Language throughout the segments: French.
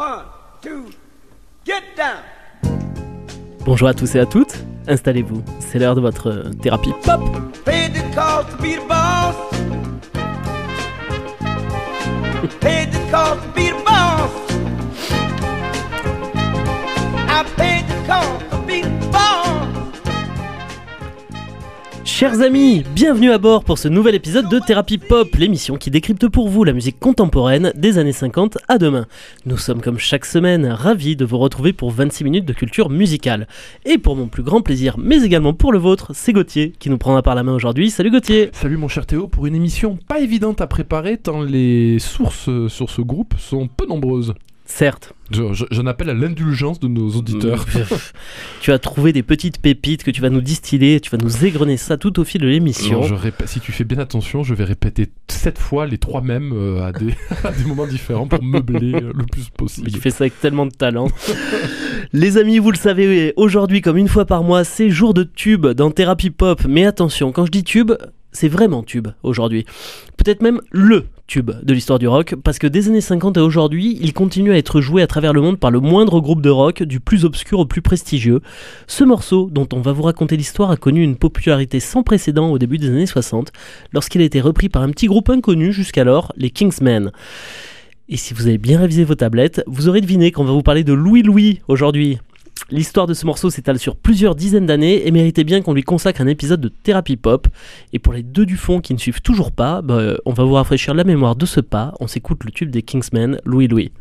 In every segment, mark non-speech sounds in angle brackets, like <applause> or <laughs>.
One, two, get down. Bonjour à tous et à toutes, installez-vous, c'est l'heure de votre thérapie pop. Paid the cost to be the boss. Paid the cost to be the boss. I paid Chers amis, bienvenue à bord pour ce nouvel épisode de Thérapie Pop, l'émission qui décrypte pour vous la musique contemporaine des années 50 à demain. Nous sommes comme chaque semaine ravis de vous retrouver pour 26 minutes de culture musicale. Et pour mon plus grand plaisir, mais également pour le vôtre, c'est Gauthier qui nous prendra par la main aujourd'hui. Salut Gauthier Salut mon cher Théo, pour une émission pas évidente à préparer tant les sources sur ce groupe sont peu nombreuses. Certes, Je- je- J'en appelle à l'indulgence de nos auditeurs. <laughs> tu as trouvé des petites pépites que tu vas nous distiller, tu vas nous égrener ça tout au fil de l'émission. Si tu fais bien attention, je vais répéter sept fois les trois mêmes euh, à, des, <laughs> à des moments différents pour meubler euh, le plus possible. Il fait ça avec tellement de talent. Les amis, vous le savez, aujourd'hui, comme une fois par mois, c'est jour de tube dans Thérapie Pop. Mais attention, quand je dis tube, c'est vraiment tube aujourd'hui. Peut-être même le tube de l'histoire du rock, parce que des années 50 à aujourd'hui, il continue à être joué à travers le monde par le moindre groupe de rock, du plus obscur au plus prestigieux. Ce morceau, dont on va vous raconter l'histoire, a connu une popularité sans précédent au début des années 60, lorsqu'il a été repris par un petit groupe inconnu jusqu'alors, les Kingsmen. Et si vous avez bien révisé vos tablettes, vous aurez deviné qu'on va vous parler de Louis Louis aujourd'hui. L'histoire de ce morceau s'étale sur plusieurs dizaines d'années et méritait bien qu'on lui consacre un épisode de thérapie pop. Et pour les deux du fond qui ne suivent toujours pas, bah, on va vous rafraîchir la mémoire de ce pas. On s'écoute le tube des Kingsmen, Louis Louis.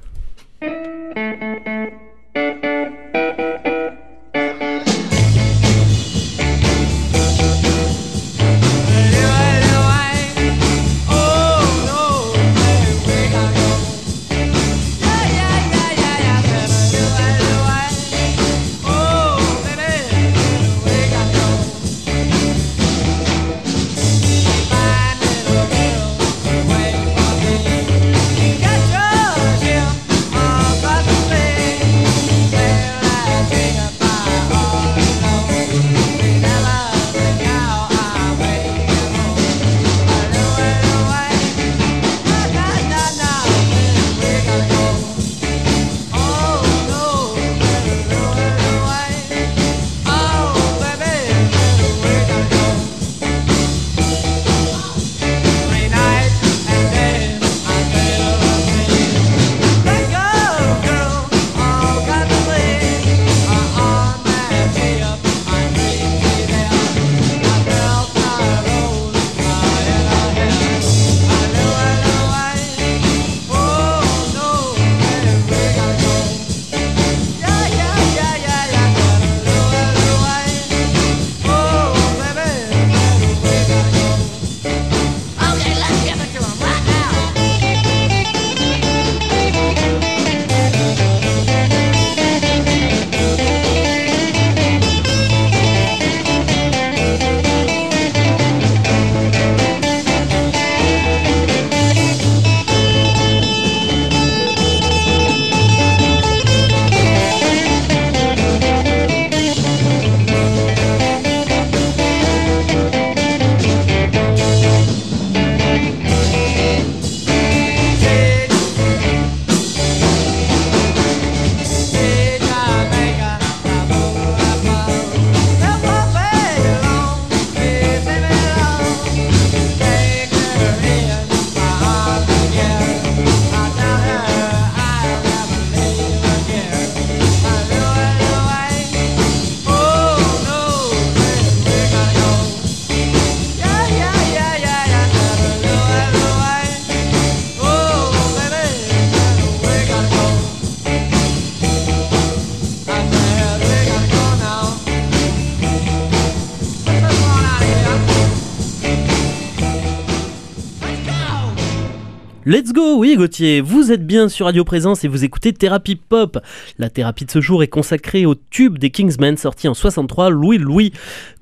Let's go, oui Gauthier, vous êtes bien sur Radio Présence et vous écoutez Thérapie Pop. La thérapie de ce jour est consacrée au tube des Kingsmen sorti en 63, Louis Louis.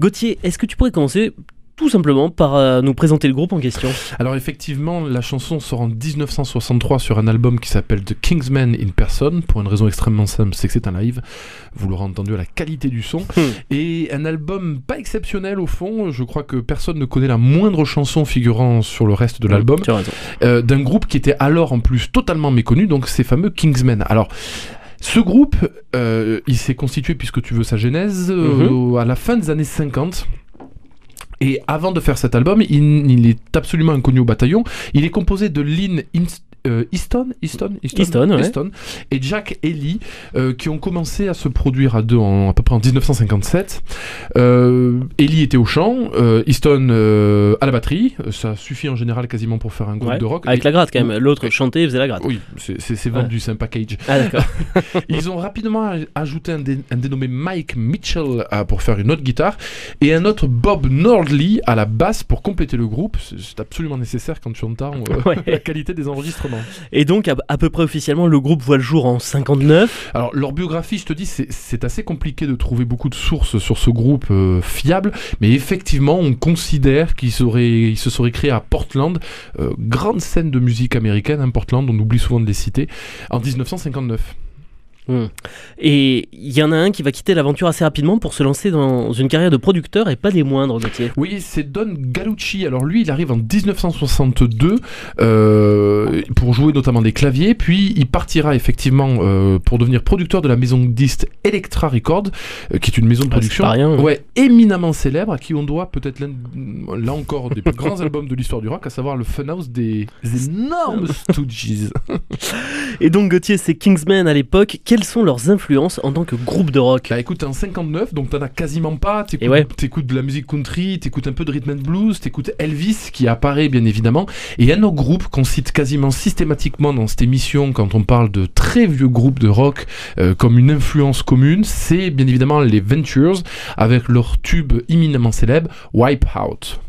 Gauthier, est-ce que tu pourrais commencer tout simplement par euh, nous présenter le groupe en question. Alors effectivement, la chanson sort en 1963 sur un album qui s'appelle The Kingsman in Person, pour une raison extrêmement simple, c'est que c'est un live, vous l'aurez entendu à la qualité du son, Hmm. et un album pas exceptionnel au fond, je crois que personne ne connaît la moindre chanson figurant sur le reste de l'album, as raison. euh, d'un groupe qui était alors en plus totalement méconnu, donc ces fameux Kingsmen. Alors, ce groupe, euh, il s'est constitué, puisque tu veux sa genèse, euh, à la fin des années 50. Et avant de faire cet album, il, est absolument inconnu au bataillon. Il est composé de Lynn Euh, Easton, Easton, Easton, ouais. et Jack Ellie, euh, qui ont commencé à se produire à deux en, à peu près en 1957. Euh, Ellie était au chant, euh, Easton euh, à la batterie. Ça suffit en général quasiment pour faire un groupe Ouais. de rock. Avec Et- la gratte quand même. L'autre chantait, faisait la gratte. oui, c'est- vendu, c'est un package. Ah d'accord. <laughs> Ils ont rapidement ajouté un, dé- un dénommé Mike Mitchell euh, pour faire une autre guitare et un autre Bob Nordley à la basse pour compléter le groupe. C'est- C'est absolument nécessaire quand tu entends euh, Ouais. <laughs> la qualité des enregistrements. Et donc à, à peu près officiellement, le groupe voit le jour en 59. Alors leur biographie, je te dis, c'est- assez compliqué de trouver beaucoup de sources sur ce groupe euh, fiable, mais effectivement, on considère qu'il serait, il se serait créé à Portland, euh, grande scène de musique américaine, hein, Portland, on oublie souvent de les citer, en 1959. Hmm. Et il y en a un qui va quitter l'aventure assez rapidement pour se lancer dans une carrière de producteur et pas des moindres, Gauthier. Oui, c'est Don Galucci. Alors lui, il arrive en 1962 euh, pour jouer notamment des claviers, puis il partira effectivement euh, pour devenir producteur de la maison de disques Electra Records, euh, qui est une maison de Ah, production rien, hein. ouais, éminemment célèbre, à qui on doit peut-être là encore des plus grands <laughs> albums de l'histoire du rock, à savoir le Funhouse des énormes <laughs> Stooges. Et donc Gauthier, c'est Kingsmen à l'époque. Quelles sont leurs influences en tant que groupe de rock Bah écoute, en 59, donc t'en as quasiment pas. T'écoutes, ouais. de la musique country, t'écoutes un peu de rhythm and blues, t'écoutes Elvis qui apparaît bien évidemment. Et un autre groupe qu'on cite quasiment systématiquement dans cette émission quand on parle de très vieux groupes de rock euh, comme une influence commune, c'est bien évidemment les Ventures avec leur tube imminemment célèbre Wipeout.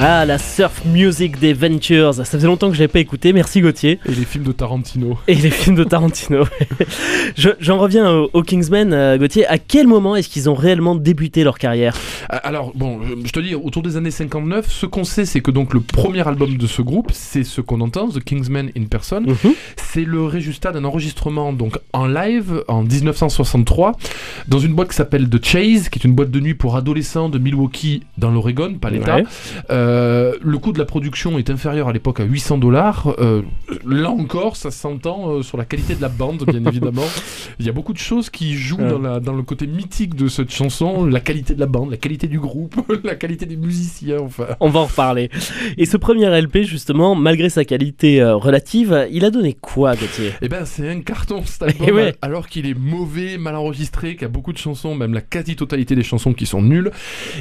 Ah, la surf music des Ventures. Ça faisait longtemps que je l'avais pas écouté. Merci Gauthier. Et les films de Tarantino. Et les films de Tarantino. <laughs> Je- J'en reviens au- aux Kingsmen, euh, Gauthier. À quel moment est-ce qu'ils ont réellement débuté leur carrière Ah, Alors, bon, je- je te dis, autour des années 59, ce qu'on sait, c'est que donc le premier album de ce groupe, c'est ce qu'on entend, The Kingsman in Person. Mhm. C'est le résultat d'un enregistrement donc en live en 1963 dans une boîte qui s'appelle The Chase, qui est une boîte de nuit pour adolescents de Milwaukee dans l'Oregon, pas l'État. Ouais. Euh, le coût de la production est inférieur à l'époque à 800 dollars. Euh, là encore, ça s'entend euh, sur la qualité de la bande, bien <laughs> évidemment. Il y a beaucoup de choses qui jouent Ouais. dans, la- dans le côté mythique de cette chanson, la qualité de la bande, la qualité du groupe, <laughs> la qualité des musiciens, enfin. On va en reparler. Et ce premier LP, justement, malgré sa qualité euh, relative, il a donné quoi, Gauthier? Eh ben, c'est un carton cet album, Eh ouais. alors qu'il est mauvais, mal enregistré, qu'il y a beaucoup de chansons, même la quasi-totalité des chansons qui sont nulles.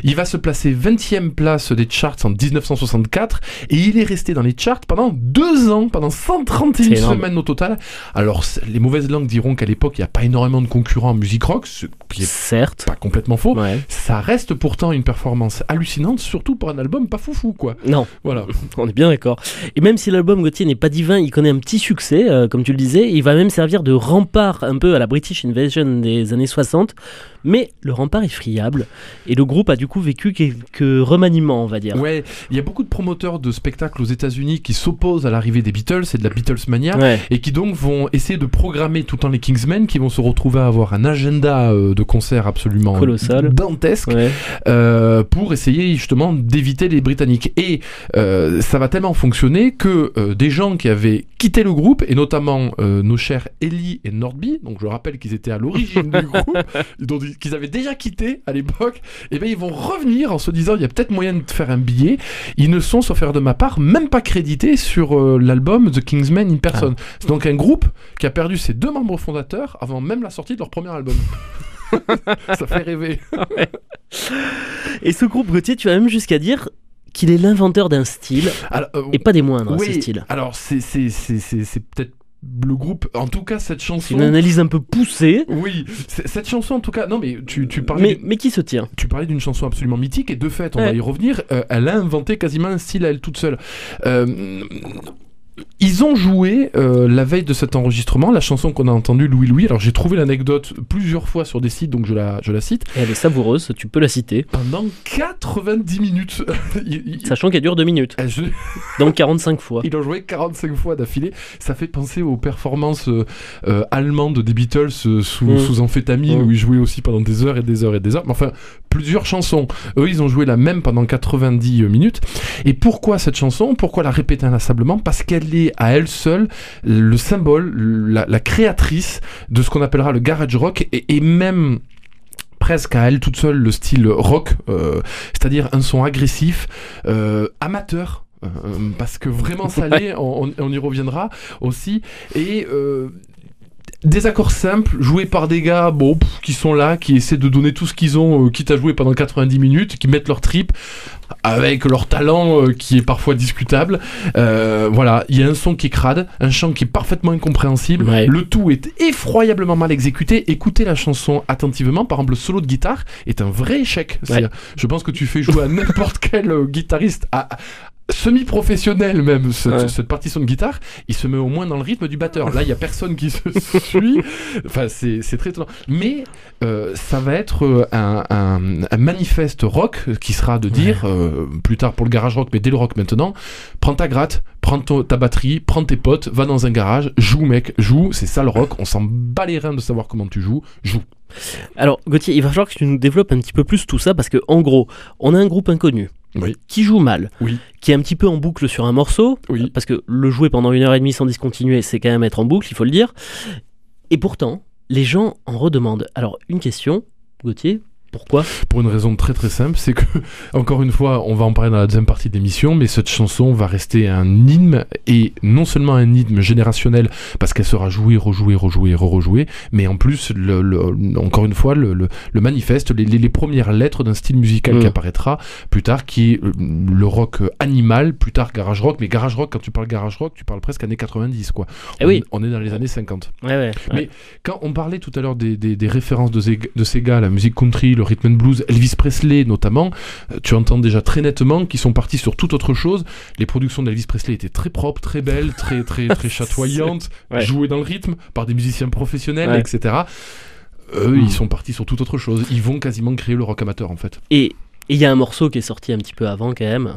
Il va se placer 20e place des charts en 1964 et il est resté dans les charts pendant deux ans, pendant 131 C'est énorme. semaines au total. Alors, les mauvaises langues diront qu'à l'époque, il n'y a pas énormément de concurrents en musique rock, ce qui est Certes. pas complètement faux. Ouais. Ça reste pourtant une performance hallucinante, surtout pour un album pas foufou, quoi. Non, Voilà. <laughs> on est bien d'accord. Et même si l'album Gauthier n'est pas divin, il connaît un petit succès, euh, comme tu le disais. Il va même servir de rempart un peu à la British Invasion des années 60. Mais le rempart est friable et le groupe a du coup vécu quelques remaniements, on va dire. Ouais, il y a beaucoup de promoteurs de spectacles aux États-Unis qui s'opposent à l'arrivée des Beatles et de la Beatles mania. Ouais. Et qui donc vont essayer de programmer tout le temps les Kingsmen, qui vont se retrouver à avoir un agenda euh, de concerts absolument Colossal. dantesque, Ouais. euh, pour essayer justement d'éviter les Britanniques. Et euh, ça va tellement fonctionner que euh, des gens qui avaient quitté le groupe, et notamment nos chers Ellie et Nordby, donc je rappelle qu'ils étaient à l'origine du <laughs> groupe, donc qu'ils avaient déjà quitté à l'époque, et ben ils vont revenir en se disant il y a peut-être moyen de faire un billet. Ils ne sont, sauf faire de ma part, même pas crédités sur euh, l'album The Kingsmen in Person. C'est donc un groupe qui a perdu ses deux membres fondateurs avant même la sortie de leur premier album. <laughs> Ça fait rêver. Et ce groupe Gauthier, tu vas même jusqu'à dire qu'il est l'inventeur d'un style Alors, euh, et pas des moindres, oui, ce style. Alors, c'est, c'est, c'est, c'est, c'est peut-être le groupe. En tout cas, cette chanson. une analyse un peu poussée, Oui, cette chanson, en tout cas. Non, mais tu, tu parlais. mais, qui se tient? Tu parlais d'une chanson absolument mythique et de fait, on va y revenir. euh, elle a inventé quasiment un style à elle toute seule. Euh, ils ont joué euh, la veille de cet enregistrement la chanson qu'on a entendue Louis Louis. Alors j'ai trouvé l'anecdote plusieurs fois sur des sites, donc je la, je la cite. Et elle est savoureuse, tu peux la citer, Pendant 90 minutes. <laughs> il, il- sachant qu'elle dure deux minutes, elle- je- donc 45 fois. Ils l'ont joué 45 fois d'affilée. Ça fait penser aux performances euh, euh, allemandes des Beatles sous, Mm. sous amphétamine, Mm. où ils jouaient aussi pendant des heures et des heures et des heures. Mais enfin, plusieurs chansons. Eux, ils ont joué la même pendant 90 minutes. Et pourquoi cette chanson? Pourquoi la répéter inlassablement? Parce qu'elle est à elle seule le symbole, la, la créatrice de ce qu'on appellera le garage rock et, et même presque à elle toute seule le style rock, euh, c'est-à-dire un son agressif, euh, amateur. euh, parce que vraiment ça l'est, on, on- y reviendra aussi. Et des accords simples, joués par des gars bon, pff, qui sont là, qui essaient de donner tout ce qu'ils ont, euh, quitte à jouer pendant 90 minutes, qui mettent leur trip avec leur talent euh, qui est parfois discutable. Euh, voilà, il y a un son qui est crade, un chant qui est parfaitement incompréhensible. Ouais. Le tout est effroyablement mal exécuté. Écoutez la chanson attentivement. Par exemple, le solo de guitare est un vrai échec. Je pense que tu fais jouer à n'importe <laughs> quel guitariste à semi-professionnel même cette, Ouais. cette partition de guitare, il se met au moins dans le rythme du batteur. Là, il y a personne qui se <laughs> suit. Enfin, c'est c'est très étonnant. Mais euh, ça va être euh, un, un- un manifeste rock qui sera de dire, euh, plus tard pour le garage rock, mais dès le rock maintenant, prends ta gratte, prends ton- ta batterie, prends tes potes, va dans un garage, joue mec, joue, c'est ça le rock, on s'en bat les reins de savoir comment tu joues, joue. Alors Gauthier, il va falloir que tu nous développes un petit peu plus tout ça parce que en gros, on a un groupe inconnu Oui. qui joue mal, Oui. qui est un petit peu en boucle sur un morceau, Oui. parce que le jouer pendant une heure et demie sans discontinuer, c'est quand même être en boucle, il faut le dire. Et pourtant, les gens en redemandent. Alors une question, Gauthier, pourquoi? Pour une raison très très simple, c'est que, <laughs> encore une fois, on va en parler dans la deuxième partie de l'émission, mais cette chanson va rester un hymne, et non seulement un hymne générationnel, parce qu'elle sera jouée, rejouée, rejouée, re-rejouée, mais en plus, le, le- encore une fois, le, manifeste, les, les- les premières lettres d'un style musical Mm. qui apparaîtra plus tard, qui est euh, le rock animal, plus tard garage rock, mais garage rock, quand tu parles garage rock, tu parles presque années 90, quoi. Eh on, oui. on est dans les années 50. Ouais, ouais. Mais quand on parlait tout à l'heure des, des- des références de, de gars, la musique country, le rhythm and blues, Elvis Presley notamment, euh, tu entends déjà très nettement qu'ils sont partis sur toute autre chose. Les productions d'Elvis Presley étaient très propres, très belles, très très <laughs> très chatoyantes, Ouais. jouées dans le rythme par des musiciens professionnels, Ouais. etc. Eux, ils sont partis sur toute autre chose. Ils vont quasiment créer le rock amateur en fait. Et il y a un morceau qui est sorti un petit peu avant quand même.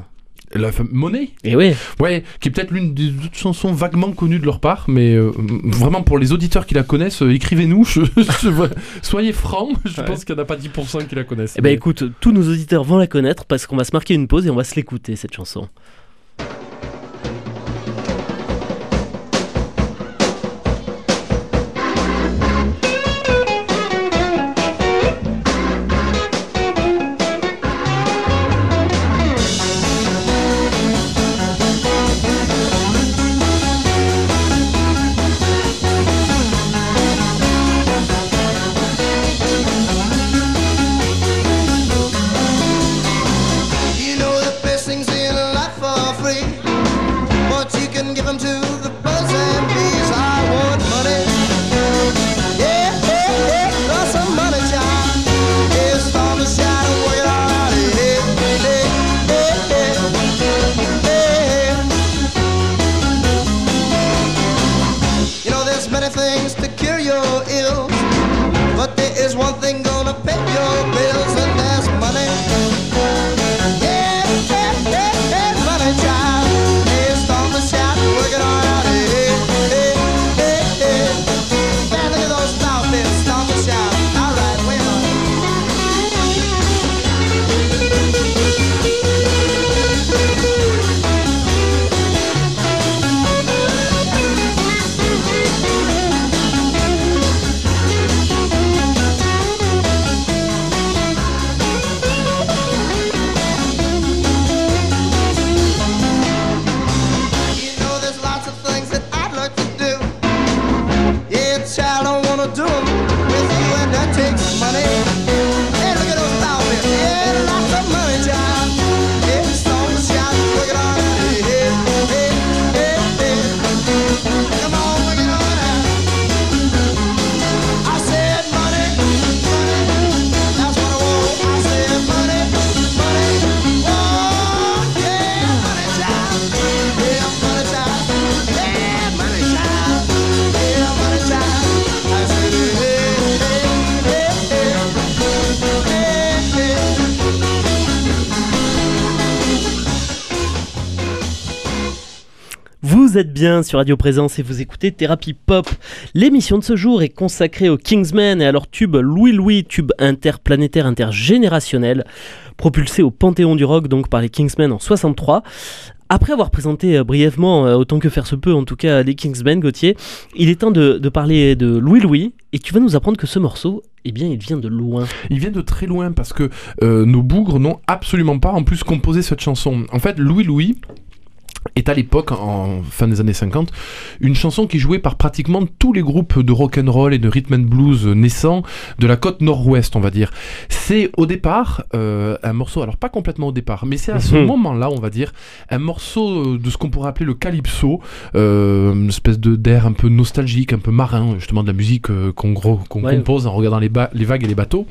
La fam- Money, Et ouais, ouais, qui est peut-être l'une des autres chansons vaguement connues de leur part, mais euh, vraiment pour les auditeurs qui la connaissent, euh, écrivez-nous. je- <laughs> je- soyez francs, je Ouais. pense qu'il n'y en a pas 10% qui la connaissent. eh ben mais- écoute, tous nos auditeurs vont la connaître parce qu'on va se marquer une pause et on va se l'écouter cette chanson. cure your ills. But there is one thing gonna pay your bills. Bien sur Radio Présence et vous écoutez Thérapie Pop. L'émission de ce jour est consacrée aux Kingsmen et à leur tube Louis Louis, tube interplanétaire intergénérationnel, propulsé au panthéon du rock donc par les Kingsmen en 63. Après avoir présenté euh, brièvement, euh, autant que faire se peut en tout cas, les Kingsmen, Gauthier, il est temps de, de parler de Louis Louis et tu vas nous apprendre que ce morceau, eh bien, il vient de loin. Il vient de très loin parce que euh, nos bougres n'ont absolument pas en plus composé cette chanson. En fait, Louis Louis est à l'époque, en fin des années 50, une chanson qui jouait par pratiquement tous les groupes de rock and roll et de rhythm and blues naissants de la côte nord-ouest, on va dire. C'est au départ euh, un morceau, alors pas complètement au départ, mais c'est à ce Mhm. moment-là, on va dire, un morceau de ce qu'on pourrait appeler le calypso, euh, une espèce de d'air un peu nostalgique, un peu marin, justement de la musique euh, qu'on Ouais. compose en regardant les, les vagues et les bateaux,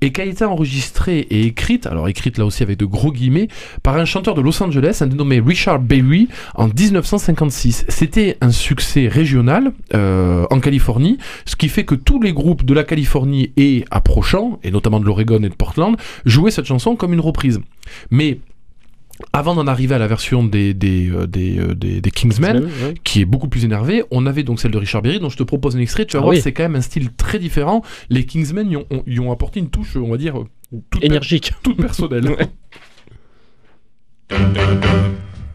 et qui a été enregistrée et écrite, alors écrite là aussi avec de gros guillemets, par un chanteur de Los Angeles, un dénommé Richard Berry, en 1956. C'était un succès régional euh, en Californie, ce qui fait que tous les groupes de la Californie et approchants, et notamment de l'Oregon et de Portland, jouaient cette chanson comme une reprise. Mais avant d'en arriver à la version des, des, euh, des, euh, des- des Kingsmen, qui est beaucoup plus énervé. On avait donc celle de Richard Berry, dont je te propose un extrait. Tu vas Ah voir, oui. c'est quand même un style très différent. Les Kingsmen y ont, ont- y ont apporté une touche, on va dire, toute, per- Énergique. toute personnelle. <laughs> Ouais. <laughs>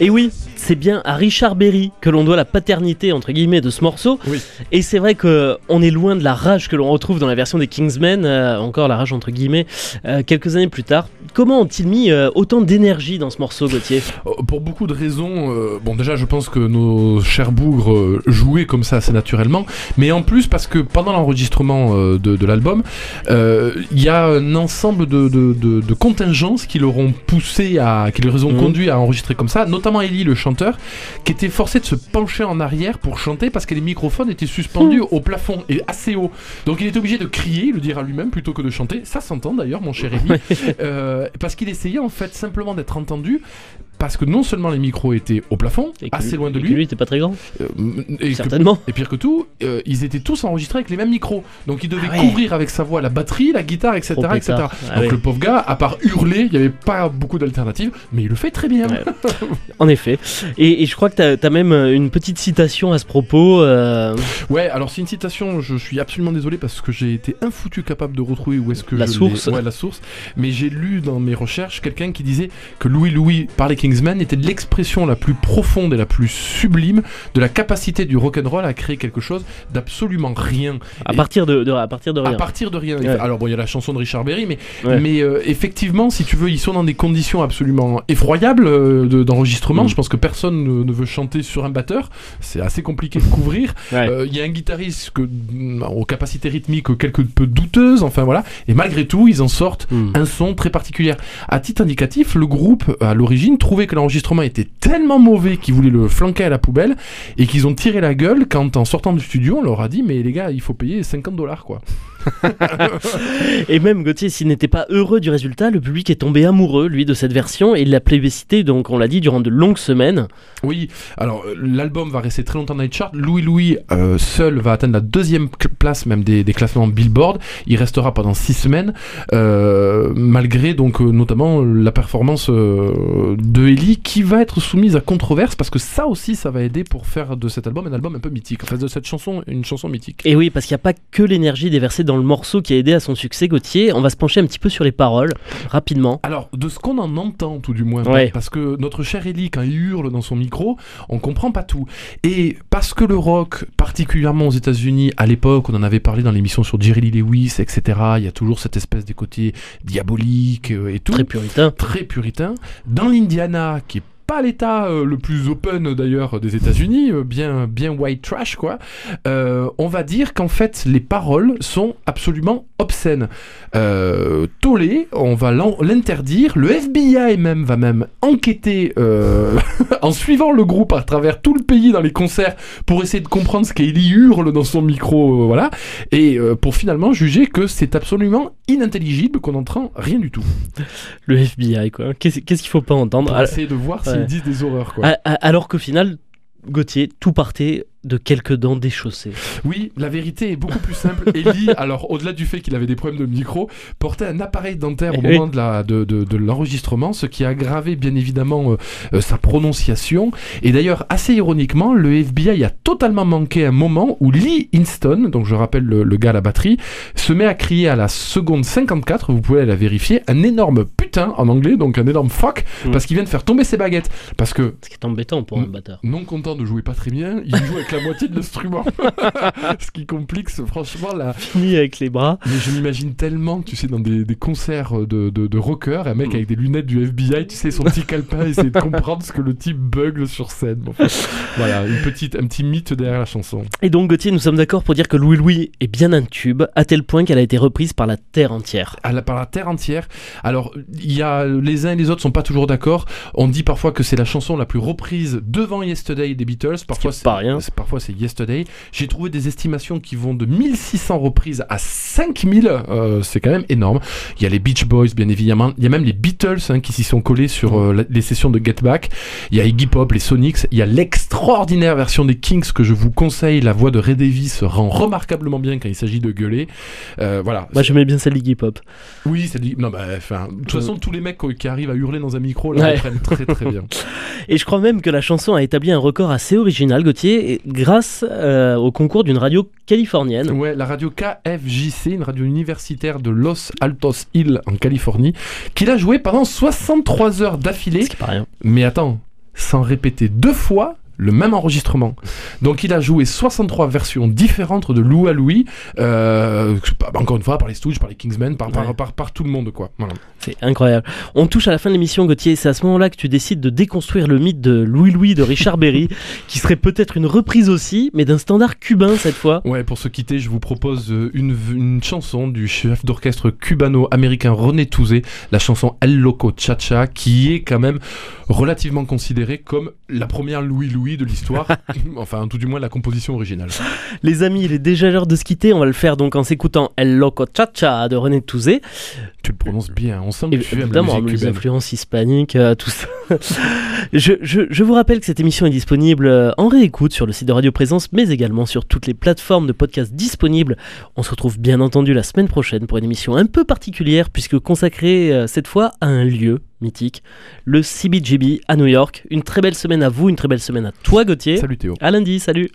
Et oui, c'est bien à Richard Berry que l'on doit la paternité entre guillemets de ce morceau. Oui. Et c'est vrai que on est loin de la rage que l'on retrouve dans la version des Kingsmen, euh, encore la rage entre guillemets, euh, quelques années plus tard. Comment ont-ils mis euh, autant d'énergie dans ce morceau, Gauthier? Pour beaucoup de raisons, bon déjà je pense que nos chers bougres jouaient comme ça assez naturellement, mais en plus parce que pendant l'enregistrement de, de l'album, il y a un ensemble de, de, de- de contingences qui leur ont poussé à, qui les ont Mhm. conduits à enregistrer comme ça, notamment Ellie le chanteur, qui était forcé de se pencher en arrière pour chanter parce que les microphones étaient suspendus au plafond et assez haut. Donc il était obligé de crier, le dire à lui-même plutôt que de chanter. Ça s'entend d'ailleurs mon cher Ellie, <laughs> Euh, parce qu'il essayait en fait simplement d'être entendu. Parce que non seulement les micros étaient au plafond, Et assez lui- loin de et que lui, lui était pas très grand, euh, et, que- certainement. et pire que tout, euh, ils étaient tous enregistrés avec les mêmes micros. Donc il devait Ah ouais. couvrir avec sa voix la batterie, la guitare, etc. Trop etc. Ah Donc ouais. le pauvre gars, à part hurler, il n'y avait pas beaucoup d'alternatives, mais il le fait très bien. Ouais. <laughs> En effet. Et, et je crois que t'as as même euh, une petite citation à ce propos. euh, Ouais, alors c'est une citation, je suis absolument désolé parce que j'ai été infoutu capable de retrouver où est-ce que La je source. la source. Mais j'ai lu dans mes recherches quelqu'un qui disait que Louis Louis par les Kingsmen était de l'expression la plus profonde et la plus sublime de la capacité du rock'n'roll à créer quelque chose d'absolument rien. à, Et- partir de, de- à partir de À rien. partir de rien. Ouais. Alors bon, il y a la chanson de Richard Berry, mais, Ouais. mais euh, effectivement, si tu veux, ils sont dans des conditions absolument effroyables euh, de- d'enregistrement. Mm. Je pense que personne ne, ne veut chanter sur un batteur. C'est assez compliqué de couvrir. <laughs> Ouais. Euh, Il y a un guitariste que, mm, aux capacités rythmiques quelque peu douteuses, enfin voilà. Et malgré tout, ils en sortent Hmm. un son très particulier. À titre indicatif, le groupe, à l'origine, que l'enregistrement était tellement mauvais qu'ils voulaient le flanquer à la poubelle et qu'ils ont tiré la gueule quand, en sortant du studio, on leur a dit Mais les gars, il faut payer 50 dollars quoi. <laughs> Et même Gauthier, s'il n'était pas heureux du résultat, le public est tombé amoureux, lui, de cette version et il l'a plébiscité, donc on l'a dit, durant de longues semaines. Oui, alors euh, l'album va rester très longtemps dans les charts. Louis Louis euh, seul va atteindre la deuxième place même des, des classements Billboard. Il restera pendant six semaines, euh, malgré donc euh, notamment la performance de Ellie qui va être soumise à controverse parce que ça aussi ça va aider pour faire de cet album un album un peu mythique. Enfin de cette chanson une chanson mythique. Et oui, parce qu'il n'y a pas que l'énergie déversée dans le morceau qui a aidé à son succès, Gauthier. On va se pencher un petit peu sur les paroles, rapidement. Alors, de ce qu'on en entend, tout du moins, Ouais. parce que notre cher Ellie, quand il hurle dans son micro, on comprend pas tout. Et parce que le rock, particulièrement aux États-Unis, à l'époque, on en avait parlé dans l'émission sur Jerry Lee Lewis, etc., il y a toujours cette espèce des côtés diaboliques euh, et tout. Très puritain. très puritain. Dans l'Indiana, qui est pas l'état euh, le plus open d'ailleurs des États-Unis, euh, bien, bien white trash quoi, euh, on va dire qu'en fait les paroles sont absolument obscènes. Euh, tollé, on va l'interdire. Le FBI même va même enquêter euh, <laughs> en suivant le groupe à travers tout le pays dans les concerts pour essayer de comprendre ce qu'Ellie hurle dans son micro, euh, voilà, et euh, pour finalement juger que c'est absolument inintelligible, qu'on n'entend rien du tout. Le FBI, quoi. Qu'est-ce qu'il faut pas entendre? Pour essayer de voir ouais. s'ils disent des horreurs, quoi. Alors qu'au final, Gauthier, tout partait de quelques dents déchaussées. Oui, la vérité est beaucoup plus simple. <laughs> Ellie, alors au-delà du fait qu'il avait des problèmes de micro, portait un appareil dentaire au Oui. moment de la- de, de- de l'enregistrement, ce qui a aggravé bien évidemment euh, euh, sa prononciation. Et d'ailleurs, assez ironiquement, le FBI a totalement manqué un moment où Lee Inston, donc je rappelle le, le gars à la batterie, se met à crier à la seconde 54, vous pouvez la vérifier, un énorme putain en anglais, donc un énorme fuck, Mm. parce qu'il vient de faire tomber ses baguettes. Parce que Ce qui est embêtant pour un Mm. batteur. non content de jouer pas très bien, il joue avec la moitié de l'instrument. <laughs> Ce qui complique franchement la. Fini avec les bras. Mais je m'imagine tellement, tu sais, dans des, des concerts de, de, de rockers, un mec Mm. avec des lunettes du FBI, tu sais, son petit calepin, <laughs> essayer de comprendre ce que le type bugle sur scène. Bon, voilà, une petite, un petit mythe derrière la chanson. Et donc, Gauthier, nous sommes d'accord pour dire que Louis Louis est bien un tube, à tel point qu'elle a été reprise par la terre entière. À la, par la terre entière. Alors, il y a les uns et les autres sont pas toujours d'accord. On dit parfois que c'est la chanson la plus reprise devant Yesterday des Beatles. Parfois, est c'est pas rien. Parfois, c'est Yesterday. J'ai trouvé des estimations qui vont de 1600 reprises à 5000. Euh, c'est quand même énorme. Il y a les Beach Boys, bien évidemment. Il y a même les Beatles hein, qui s'y sont collés sur euh, les sessions de Get Back. Il y a Iggy Pop, les Sonics. Il y a l'extraordinaire version des Kings que je vous conseille. La voix de Ray Davis rend remarquablement bien quand il s'agit de gueuler. Euh, voilà. Moi, j'aimais bien celle d'Iggy Pop. Oui, dit. Non, bah, enfin, de toute façon, tous les mecs qui arrivent à hurler dans un micro, là, Ouais. reprennent très très bien. <laughs> Et je crois même que la chanson a établi un record assez original, Gauthier, grâce euh, au concours d'une radio californienne. Ouais, la radio KFJC, une radio universitaire de Los Altos Hills en Californie, qu'il a joué pendant 63 heures d'affilée. Pas rien. Mais attends, sans répéter deux fois le même enregistrement. Donc il a joué 63 versions différentes de Lou à Louis, euh, encore une fois par les Stooges, par les Kingsmen, par, par, Ouais. par, par tout le monde quoi. Voilà. C'est incroyable. On touche à la fin de l'émission, Gauthier. C'est à ce moment-là que tu décides de déconstruire le mythe de Louis Louis de Richard <laughs> Berry, qui serait peut-être une reprise aussi, mais d'un standard cubain cette fois. Ouais, pour se quitter, je vous propose euh, une, une chanson du chef d'orchestre cubano-américain René Touzé, la chanson El Loco Cha-Cha, qui est quand même relativement considérée comme la première Louis De l'histoire, <laughs> enfin tout du moins la composition originale. Les amis, il est déjà l'heure de se quitter. On va le faire donc en s'écoutant El Loco Cha-Cha de René Touzé. Tu le prononces bien, on sent que tu aimes la évidemment, musique les cubaine. influences hispaniques, euh, tout ça. <laughs> je, je- je vous rappelle que cette émission est disponible euh, en réécoute sur le site de Radio Présence, mais également sur toutes les plateformes de podcast disponibles. On se retrouve bien entendu la semaine prochaine pour une émission un peu particulière, puisque consacrée euh, cette fois à un lieu mythique, le CBGB à New York. Une très belle semaine à vous, une très belle semaine à toi, Gauthier. Salut Théo. À lundi, salut.